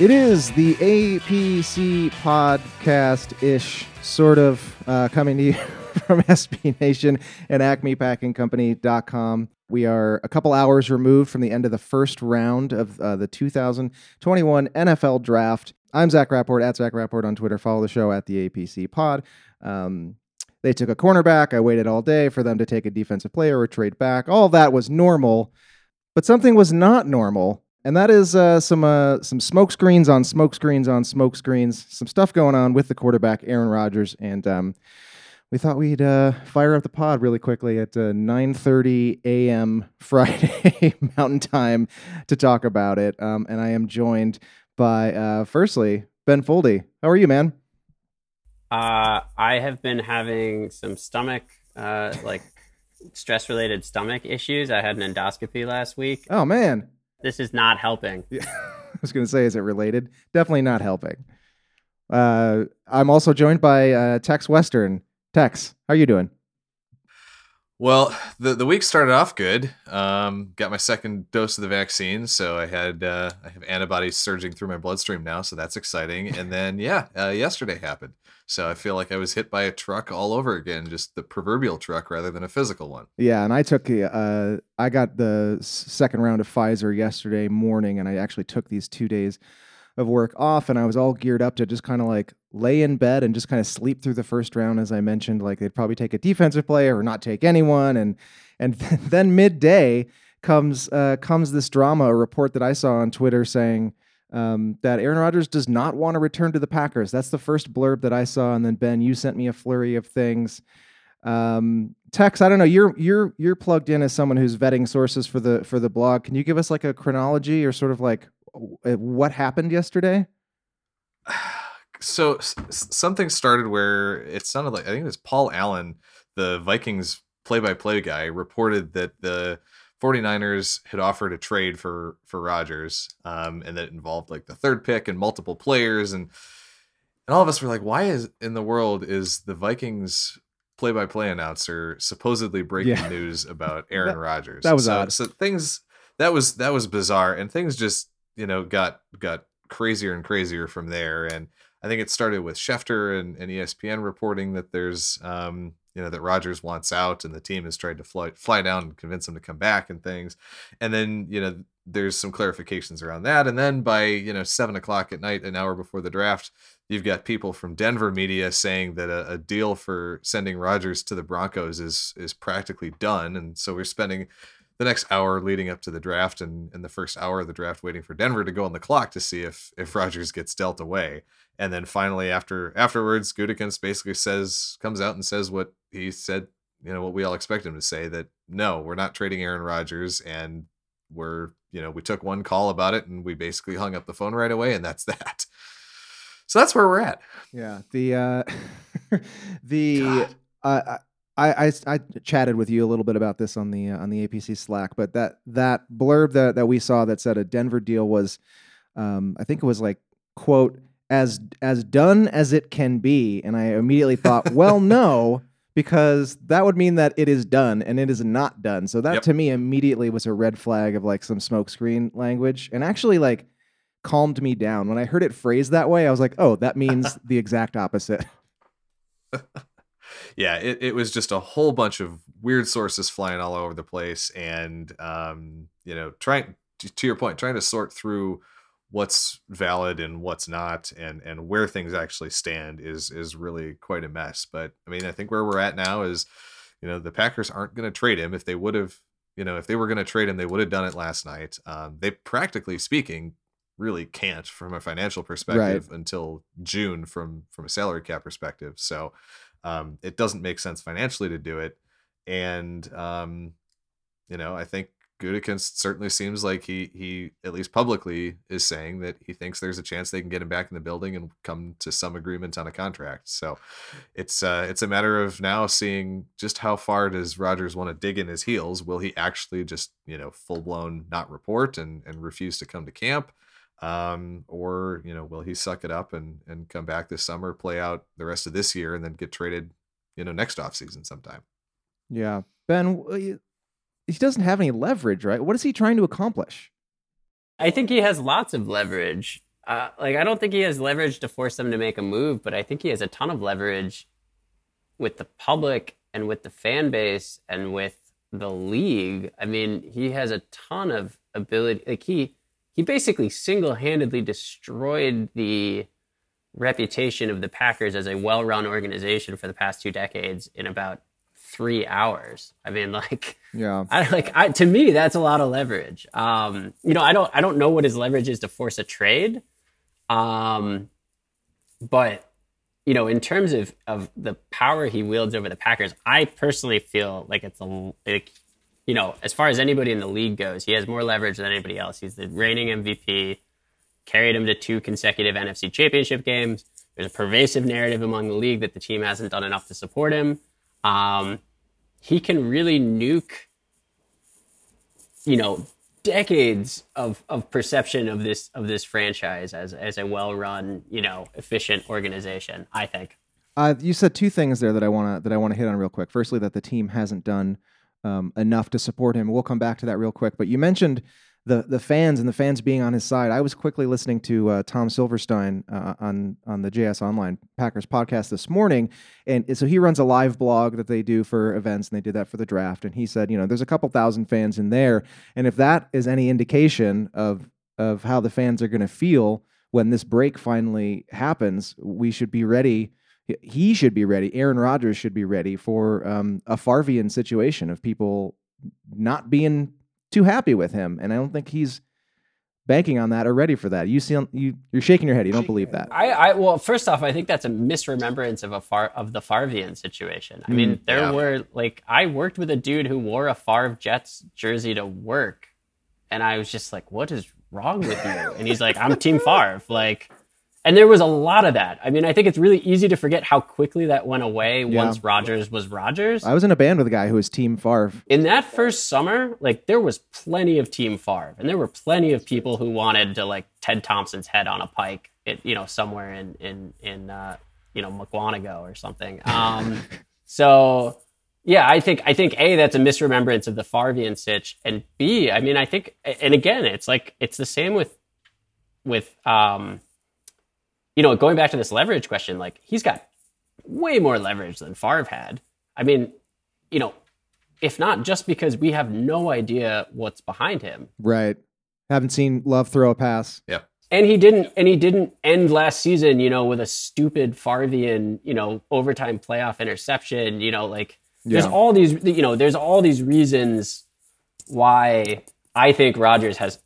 It is the APC podcast ish, sort of, uh, coming to you from SB Nation and AcmePackingCompany.com. We are a couple hours removed from the end of the first round of uh, the 2021 NFL Draft. I'm Zach Rapport at Zach Rapport on Twitter. Follow the show at the APC Pod. Um, they took a cornerback. I waited all day for them to take a defensive player or trade back. All that was normal, but something was not normal and that is uh, some uh, some smoke screens on smoke screens on smoke screens, some stuff going on with the quarterback Aaron Rodgers, and um, we thought we'd uh, fire up the pod really quickly at 9:30 uh, a.m. Friday Mountain Time to talk about it. Um, and I am joined by, uh, firstly, Ben Foldy. How are you, man? Uh, I have been having some stomach, like stress-related stomach issues. I had an endoscopy last week. Oh man this is not helping. Yeah. I was going to say, is it related? Definitely not helping. Uh, I'm also joined by uh, Tex Western. Tex, how are you doing? Well, the the week started off good. Um, got my second dose of the vaccine, so I had uh, I have antibodies surging through my bloodstream now, so that's exciting. And then yeah, uh, yesterday happened, so I feel like I was hit by a truck all over again, just the proverbial truck rather than a physical one. Yeah, and I took uh, I got the second round of Pfizer yesterday morning, and I actually took these two days of work off, and I was all geared up to just kind of like lay in bed and just kind of sleep through the first round, as I mentioned. Like they'd probably take a defensive player or not take anyone, and and then midday comes uh, comes this drama. A report that I saw on Twitter saying um, that Aaron Rodgers does not want to return to the Packers. That's the first blurb that I saw, and then Ben, you sent me a flurry of things. Um, Tex, I don't know. You're you're you're plugged in as someone who's vetting sources for the for the blog. Can you give us like a chronology or sort of like what happened yesterday? So s- something started where it sounded like I think it was Paul Allen, the Vikings play-by-play guy, reported that the 49ers had offered a trade for for Rodgers, um, and that involved like the third pick and multiple players, and and all of us were like, why is in the world is the Vikings play-by-play announcer supposedly breaking yeah. news about Aaron Rodgers? That was so, odd. So things that was that was bizarre, and things just you know got got crazier and crazier from there, and I think it started with Schefter and, and ESPN reporting that there's, um, you know, that Rodgers wants out and the team has tried to fly, fly down and convince him to come back and things. And then, you know, there's some clarifications around that. And then by, you know, seven o'clock at night, an hour before the draft, you've got people from Denver media saying that a, a deal for sending Rodgers to the Broncos is, is practically done. And so we're spending the next hour leading up to the draft and, and the first hour of the draft waiting for Denver to go on the clock to see if if Rodgers gets dealt away. And then finally after afterwards, Gutekunst basically says comes out and says what he said, you know, what we all expect him to say that no, we're not trading Aaron Rodgers and we're, you know, we took one call about it and we basically hung up the phone right away and that's that. So that's where we're at. Yeah. The uh the uh, I, I, I chatted with you a little bit about this on the uh, on the APC Slack, but that that blurb that that we saw that said a Denver deal was, um, I think it was like quote as as done as it can be, and I immediately thought, well, no, because that would mean that it is done and it is not done. So that yep. to me immediately was a red flag of like some smokescreen language, and actually like calmed me down. When I heard it phrased that way, I was like, oh, that means the exact opposite. yeah, it, it was just a whole bunch of weird sources flying all over the place, and um, you know, trying to your point, trying to sort through what's valid and what's not, and and where things actually stand is is really quite a mess. But I mean, I think where we're at now is, you know, the Packers aren't going to trade him. If they would have, you know, if they were going to trade him, they would have done it last night. Um, they practically speaking really can't from a financial perspective right. until June from from a salary cap perspective. So um, it doesn't make sense financially to do it. And um, you know, I think Gutekunst certainly seems like he he at least publicly is saying that he thinks there's a chance they can get him back in the building and come to some agreement on a contract. So it's uh, it's a matter of now seeing just how far does Rodgers want to dig in his heels. Will he actually just you know full blown not report and and refuse to come to camp? Um, or you know, will he suck it up and and come back this summer, play out the rest of this year, and then get traded, you know, next off season sometime? Yeah, Ben, he doesn't have any leverage, right? What is he trying to accomplish? I think he has lots of leverage. Uh, like I don't think he has leverage to force them to make a move, but I think he has a ton of leverage with the public and with the fan base and with the league. I mean, he has a ton of ability. Like he he basically single-handedly destroyed the reputation of the Packers as a well-run organization for the past two decades in about three hours. I mean, like, yeah, I like, I, to me, that's a lot of leverage. Um, you know, I don't, I don't know what his leverage is to force a trade. Um, but you know, in terms of of the power he wields over the Packers, I personally feel like it's a like you know, as far as anybody in the league goes, he has more leverage than anybody else. He's the reigning MVP, carried him to two consecutive NFC championship games. There's a pervasive narrative among the league that the team hasn't done enough to support him. Um, he can really nuke, you know, decades of, of perception of this of this franchise as as a well run, you know, efficient organization. I think. Uh, you said two things there that I want to that I want to hit on real quick. Firstly, that the team hasn't done um, enough to support him. We'll come back to that real quick. But you mentioned the the fans and the fans being on his side. I was quickly listening to uh, Tom Silverstein uh, on on the JS Online Packers podcast this morning, and so he runs a live blog that they do for events, and they did that for the draft. And he said, you know, there's a couple thousand fans in there, and if that is any indication of of how the fans are going to feel when this break finally happens, we should be ready he should be ready. Aaron Rodgers should be ready for um, a Farvian situation of people not being too happy with him, and I don't think he's banking on that or ready for that. You see, you you're shaking your head. You don't believe that. I, I well, first off, I think that's a misremembrance of a far of the Farvian situation. I mean, mm, there yeah. were like I worked with a dude who wore a Favre Jets jersey to work, and I was just like, "What is wrong with you?" And he's like, "I'm Team Favre." Like and there was a lot of that. I mean, I think it's really easy to forget how quickly that went away yeah. once Rodgers was Rodgers. I was in a band with a guy who was Team Favre. In that first summer, like there was plenty of Team Favre, and there were plenty of people who wanted to like Ted Thompson's head on a pike, it, you know, somewhere in in in uh, you know Mukwonago or something. Um, so yeah, I think I think a that's a misremembrance of the Farvian sitch, and b I mean I think, and again, it's like it's the same with with um you know, going back to this leverage question, like he's got way more leverage than Favre had. I mean, you know, if not just because we have no idea what's behind him. Right. Haven't seen Love throw a pass. Yeah. And he didn't and he didn't end last season, you know, with a stupid Farvian, you know, overtime playoff interception, you know, like there's all these you know, there's all these reasons why I think Rodgers has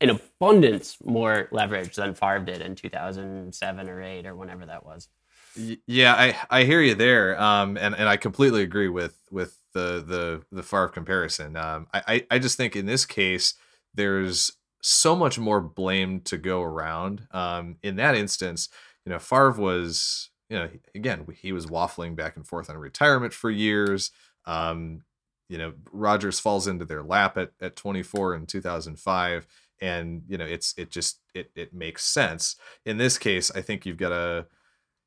in abundance more leverage than Favre did in 2007 or 8 or whenever that was. Yeah, I, I hear you there. Um, and, and I completely agree with, with the, the, the Favre comparison. Um, I, I just think in this case, there's so much more blame to go around. Um, in that instance, you know, Favre was, you know, again, he was waffling back and forth on retirement for years. Um, you know, Rodgers falls into their lap at, at 24 in 2005 and you know it's it just it it makes sense in this case i think you've got a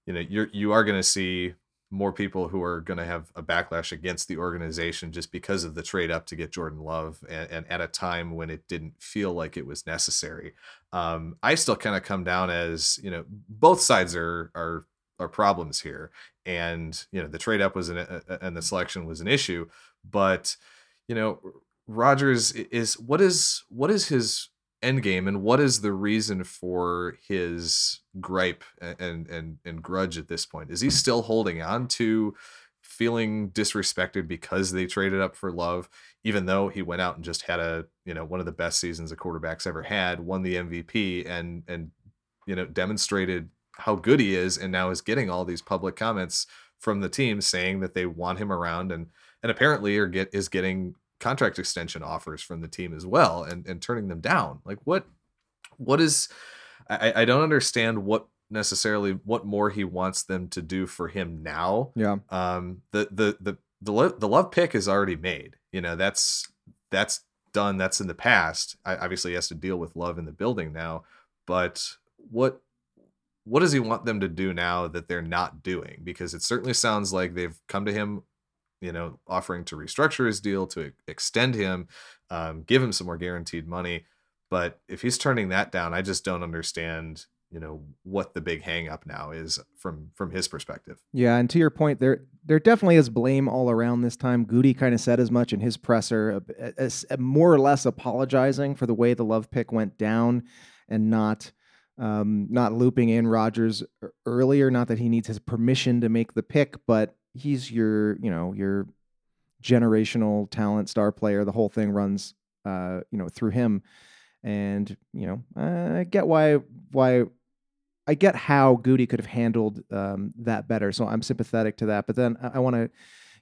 you know you're you are going to see more people who are going to have a backlash against the organization just because of the trade up to get Jordan Love and, and at a time when it didn't feel like it was necessary. Um, I still kind of come down as you know both sides are are are problems here, and you know the trade up was an and the selection was an issue, but you know Rodgers is what is what is his Endgame, and what is the reason for his gripe and and and grudge at this point? Is he still holding on to feeling disrespected because they traded up for Love, even though he went out and just had a you know one of the best seasons a quarterback's ever had, won the MVP, and and you know demonstrated how good he is, and now is getting all these public comments from the team saying that they want him around and and apparently are get is getting contract extension offers from the team as well and, and turning them down. Like what what is I, I don't understand what necessarily what more he wants them to do for him now. Yeah. Um the the the the, the love pick is already made. You know, that's that's done. That's in the past. I, obviously, he has to deal with love in the building now. But what what does he want them to do now that they're not doing? Because it certainly sounds like they've come to him you know, offering to restructure his deal, to extend him, um, give him some more guaranteed money. But if he's turning that down, I just don't understand, you know, what the big hang up now is from from his perspective. Yeah, and to your point, there there definitely is blame all around this time. Goody kind of said as much in his presser, more or less apologizing for the way the love pick went down, and not um, not looping in Rodgers earlier. Not that he needs his permission to make the pick, but he's your you know your generational talent star player. The whole thing runs uh you know through him. And you know i get why why i get how goody could have handled um, that better. So i'm sympathetic to that. But then i, I want to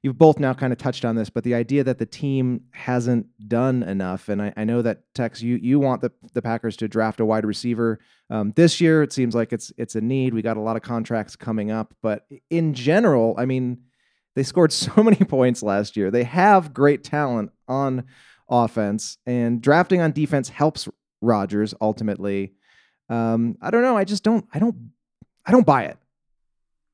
you've both now kind of touched on this but the idea that the team hasn't done enough and i, I know that tex you you want the, the packers to draft a wide receiver um, this year it seems like it's it's a need we got a lot of contracts coming up but in general i mean they scored so many points last year. They have great talent on offense, and drafting on defense helps Rodgers ultimately. Um, I don't know. I just don't. I don't. I don't buy it.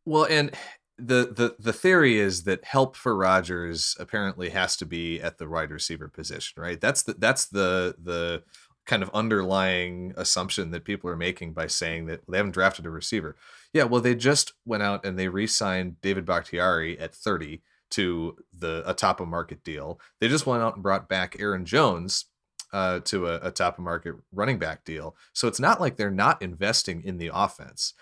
Well, and the the the theory is that help for Rodgers apparently has to be at the wide receiver position, right? That's the that's the the kind of underlying assumption that people are making by saying that they haven't drafted a receiver. Yeah, well, they just went out and they re-signed David Bakhtiari at 30 to the a top of market deal. They just went out and brought back Aaron Jones uh, to a, a top of market running back deal. So it's not like they're not investing in the offense.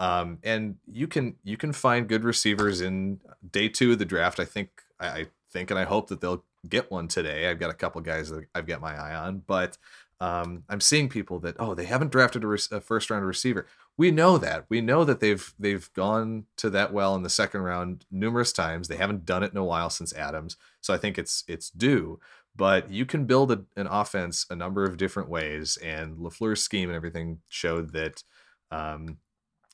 Um, and you can you can find good receivers in day two of the draft. I think I, I think and I hope that they'll get one today. I've got a couple guys that I've got my eye on, but um, I'm seeing people that oh they haven't drafted a, re- a, first round receiver. We know that. We know that they've they've gone to that well in the second round numerous times. They haven't done it in a while since Adams, so I think it's it's due. But you can build a, an offense a number of different ways, and Lafleur's scheme and everything showed that. Um,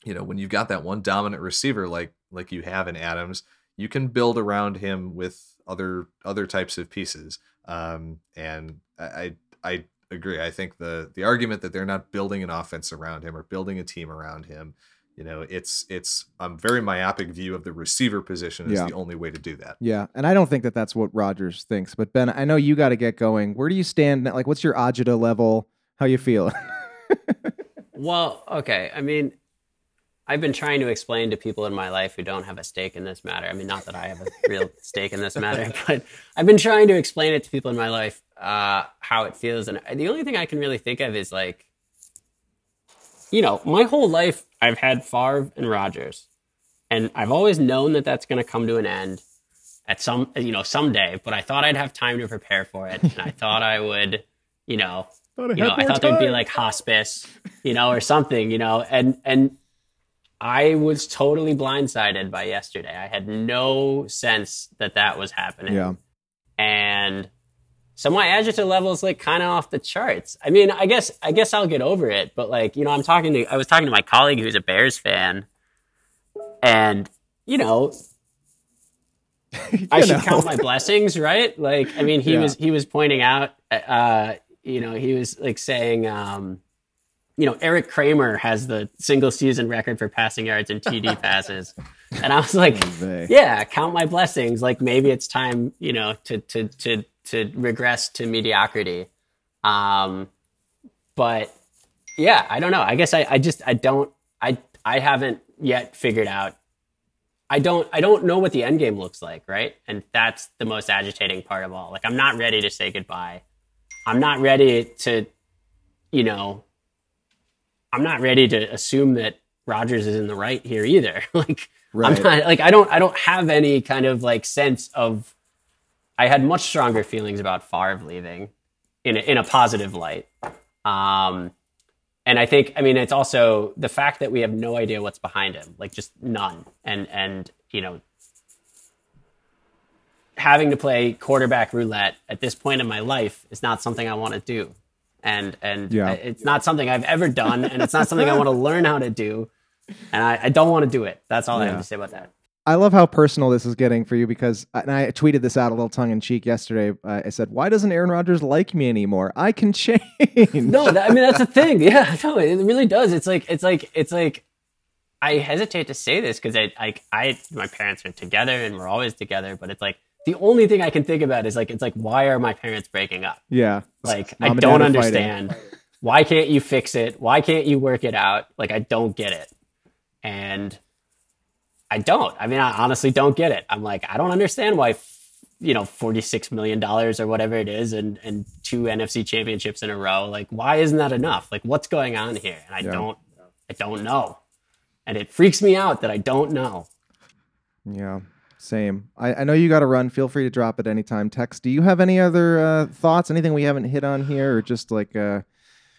you know, when you've got that one dominant receiver like like you have in Adams, you can build around him with other other types of pieces. Um, and I I agree. I think the the argument that they're not building an offense around him or building a team around him, you know, it's it's a very myopic view of the receiver position is yeah. the only way to do that. Yeah, and I don't think that that's what Rodgers thinks. But Ben, I know you got to get going. Where do you stand? Like, what's your agita level? How you feeling? well, okay. I mean, I've been trying to explain to people in my life who don't have a stake in this matter. I mean, not that I have a real stake in this matter, but I've been trying to explain it to people in my life uh, how it feels. And the only thing I can really think of is like, you know, my whole life I've had Favre and Rodgers, and I've always known that that's going to come to an end at some, you know, someday. But I thought I'd have time to prepare for it, and I thought I would, you know, you know, I thought there'd be like hospice, you know, or something, you know, and and I was totally blindsided by yesterday. I had no sense that that was happening. Yeah. And so my agita level is like kind of off the charts. I mean, I guess I guess I'll get over it, but like, you know, I'm talking to I was talking to my colleague who's a Bears fan and, you know, you I should know. count my blessings, right? Like, I mean, he yeah. was he was pointing out uh, you know, he was like saying um you know, Erik Kramer has the single season record for passing yards and TD passes. And I was like, Vey. yeah, count my blessings. Like maybe it's time, you know, to to to to regress to mediocrity. Um, but yeah, I don't know. I guess I, I just I don't I I haven't yet figured out. I don't I don't know what the end game looks like, right? And that's the most agitating part of all. Like I'm not ready to say goodbye. I'm not ready to, you know, I'm not ready to assume that Rodgers is in the right here either. like Right. I'm not like I don't I don't have any kind of like sense of I had much stronger feelings about Favre leaving in a, in a positive light. Um and I think I mean it's also the fact that we have no idea what's behind him, like just none. And and you know having to play quarterback roulette at this point in my life is not something I want to do. And and Yeah. It's not something I've ever done and it's not something I want to learn how to do. And I, I don't want to do it. That's all I have to say about that. I love how personal this is getting for you because, and I tweeted this out a little tongue in cheek yesterday. Uh, I said, "Why doesn't Aaron Rodgers like me anymore? I can change." No, that, I mean that's a thing. Yeah, no, it really does. It's like it's like it's like I hesitate to say this because I like I my parents are together and we're always together, but it's like the only thing I can think about is like it's like why are my parents breaking up? yeah, Like Mom I don't fighting. understand. Why can't you fix it? Why can't you work it out? Like I don't get it. And I don't. I mean, I honestly don't get it. I'm like, I don't understand why, you know, $46 million or whatever it is and, and two NFC championships in a row. Like, why isn't that enough? Like, what's going on here? And I Yeah. don't, I don't know. And it freaks me out that I don't know. yeah, same. I, I know you got to run. Feel free to drop at any time. Tex. Do you have any other uh, thoughts? Anything we haven't hit on here, or just like uh,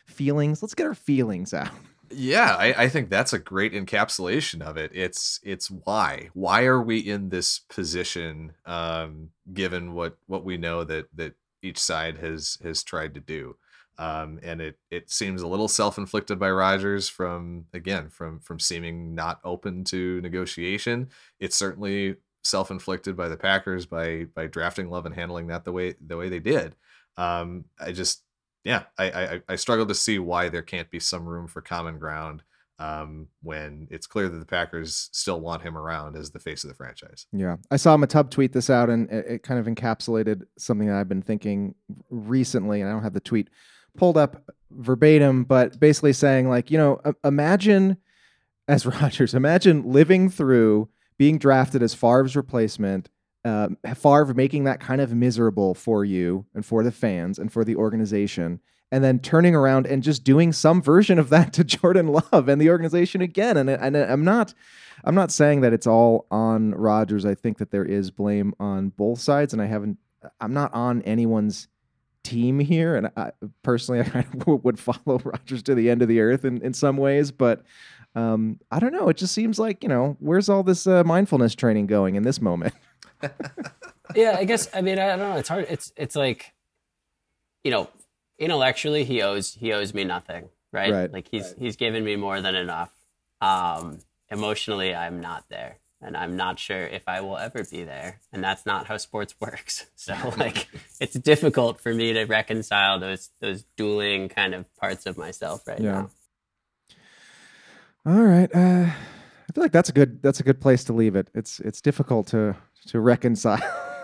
feelings? Let's get our feelings out. Yeah, I, I think that's a great encapsulation of it. It's it's why why are we in this position, um, given what what we know that that each side has has tried to do, um, and it it seems a little self inflicted by Rodgers from again from from seeming not open to negotiation. It's certainly self inflicted by the Packers by by drafting Love and handling that the way the way they did. Um, I just yeah, I, I I struggle to see why there can't be some room for common ground um, when it's clear that the Packers still want him around as the face of the franchise. Yeah, I saw Matub tweet this out, and it, it kind of encapsulated something that I've been thinking recently. And I don't have the tweet pulled up verbatim, but basically saying like, you know, imagine as Rodgers, imagine living through being drafted as Favre's replacement, uh, Favre making that kind of miserable for you and for the fans and for the organization. And then turning around and just doing some version of that to Jordan Love and the organization again. And, and I'm not, I'm not saying that it's all on Rodgers. I think that there is blame on both sides, and I haven't. I'm not on anyone's team here, and I, personally, I kind of would follow Rodgers to the end of the earth in, in some ways. But um, I don't know. It just seems like you know, where's all this uh, mindfulness training going in this moment? yeah, I guess I mean I don't know. It's hard. It's it's like, you know, intellectually he owes he owes me nothing, right? Right. Like he's he's given me more than enough. Um, emotionally, I'm not there, and I'm not sure if I will ever be there. And that's not how sports works. So like, it's difficult for me to reconcile those those dueling kind of parts of myself right Yeah. now. All right. Uh, I feel like that's a good that's a good place to leave it. It's it's difficult to to reconcile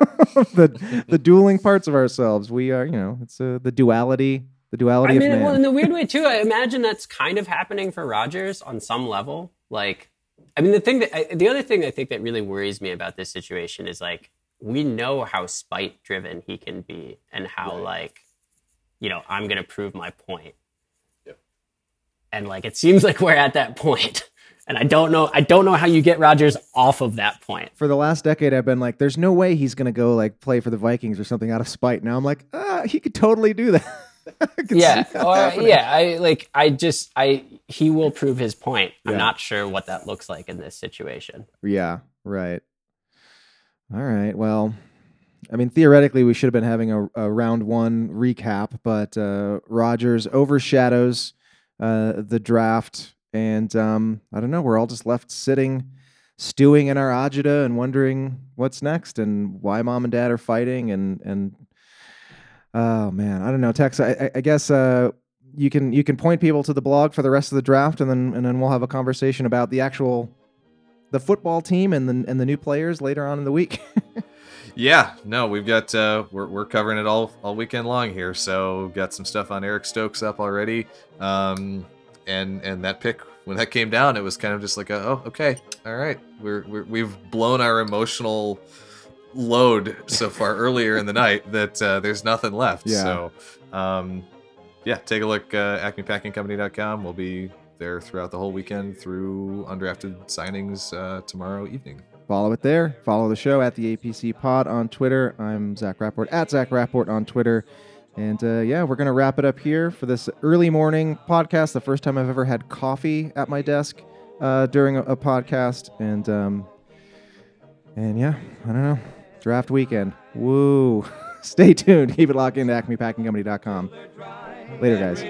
the the dueling parts of ourselves. We are, you know, it's uh, the duality, the duality I mean, of man. well, in the weird way too, I imagine that's kind of happening for Rodgers on some level. Like, I mean, the thing that I, the other thing I think that really worries me about this situation is like we know how spite driven he can be, and how like, you know, I'm gonna prove my point. And like, it seems like we're at that point, and I don't know, I don't know how you get Rodgers off of that point. for the last decade, I've been like, there's no way he's gonna go like play for the Vikings or something out of spite. Now I'm like, ah, he could totally do that. Yeah or, yeah i like i just i he will prove his point i'm not sure what that looks like in this situation Yeah, right. All right. Well, I mean, theoretically, we should have been having a, a round one recap, but uh, Rodgers overshadows uh, the draft, and um, I don't know. We're all just left sitting, stewing in our agita, and wondering what's next, and why mom and dad are fighting, and and oh man, I don't know. Tex, I, I- guess. Uh, you can you can point people to the blog for the rest of the draft, and then and then we'll have a conversation about the actual the football team and the and the new players later on in the week. Yeah, no, we've got uh, we're we're covering it all all weekend long here. So got some stuff on Eric Stokes up already, um, and and that pick when that came down, it was kind of just like, a, oh, okay, all right, we're, we're we've blown our emotional load so far earlier in the night that uh, there's nothing left. Yeah. So, um, yeah, take a look. Uh, AcmePackingCompany.com. We'll be there throughout the whole weekend through undrafted signings uh, tomorrow evening. Follow it there. Follow the show at the APC Pod on Twitter. I'm Zach Rapport at Zach Rapport on Twitter. And uh, yeah, we're going to wrap it up here for this early morning podcast. The first time I've ever had coffee at my desk uh, during a, a podcast. And um, and yeah, I don't know. Draft weekend. Woo. Stay tuned. Keep it locked into acmepackingcompany.com. Later, guys.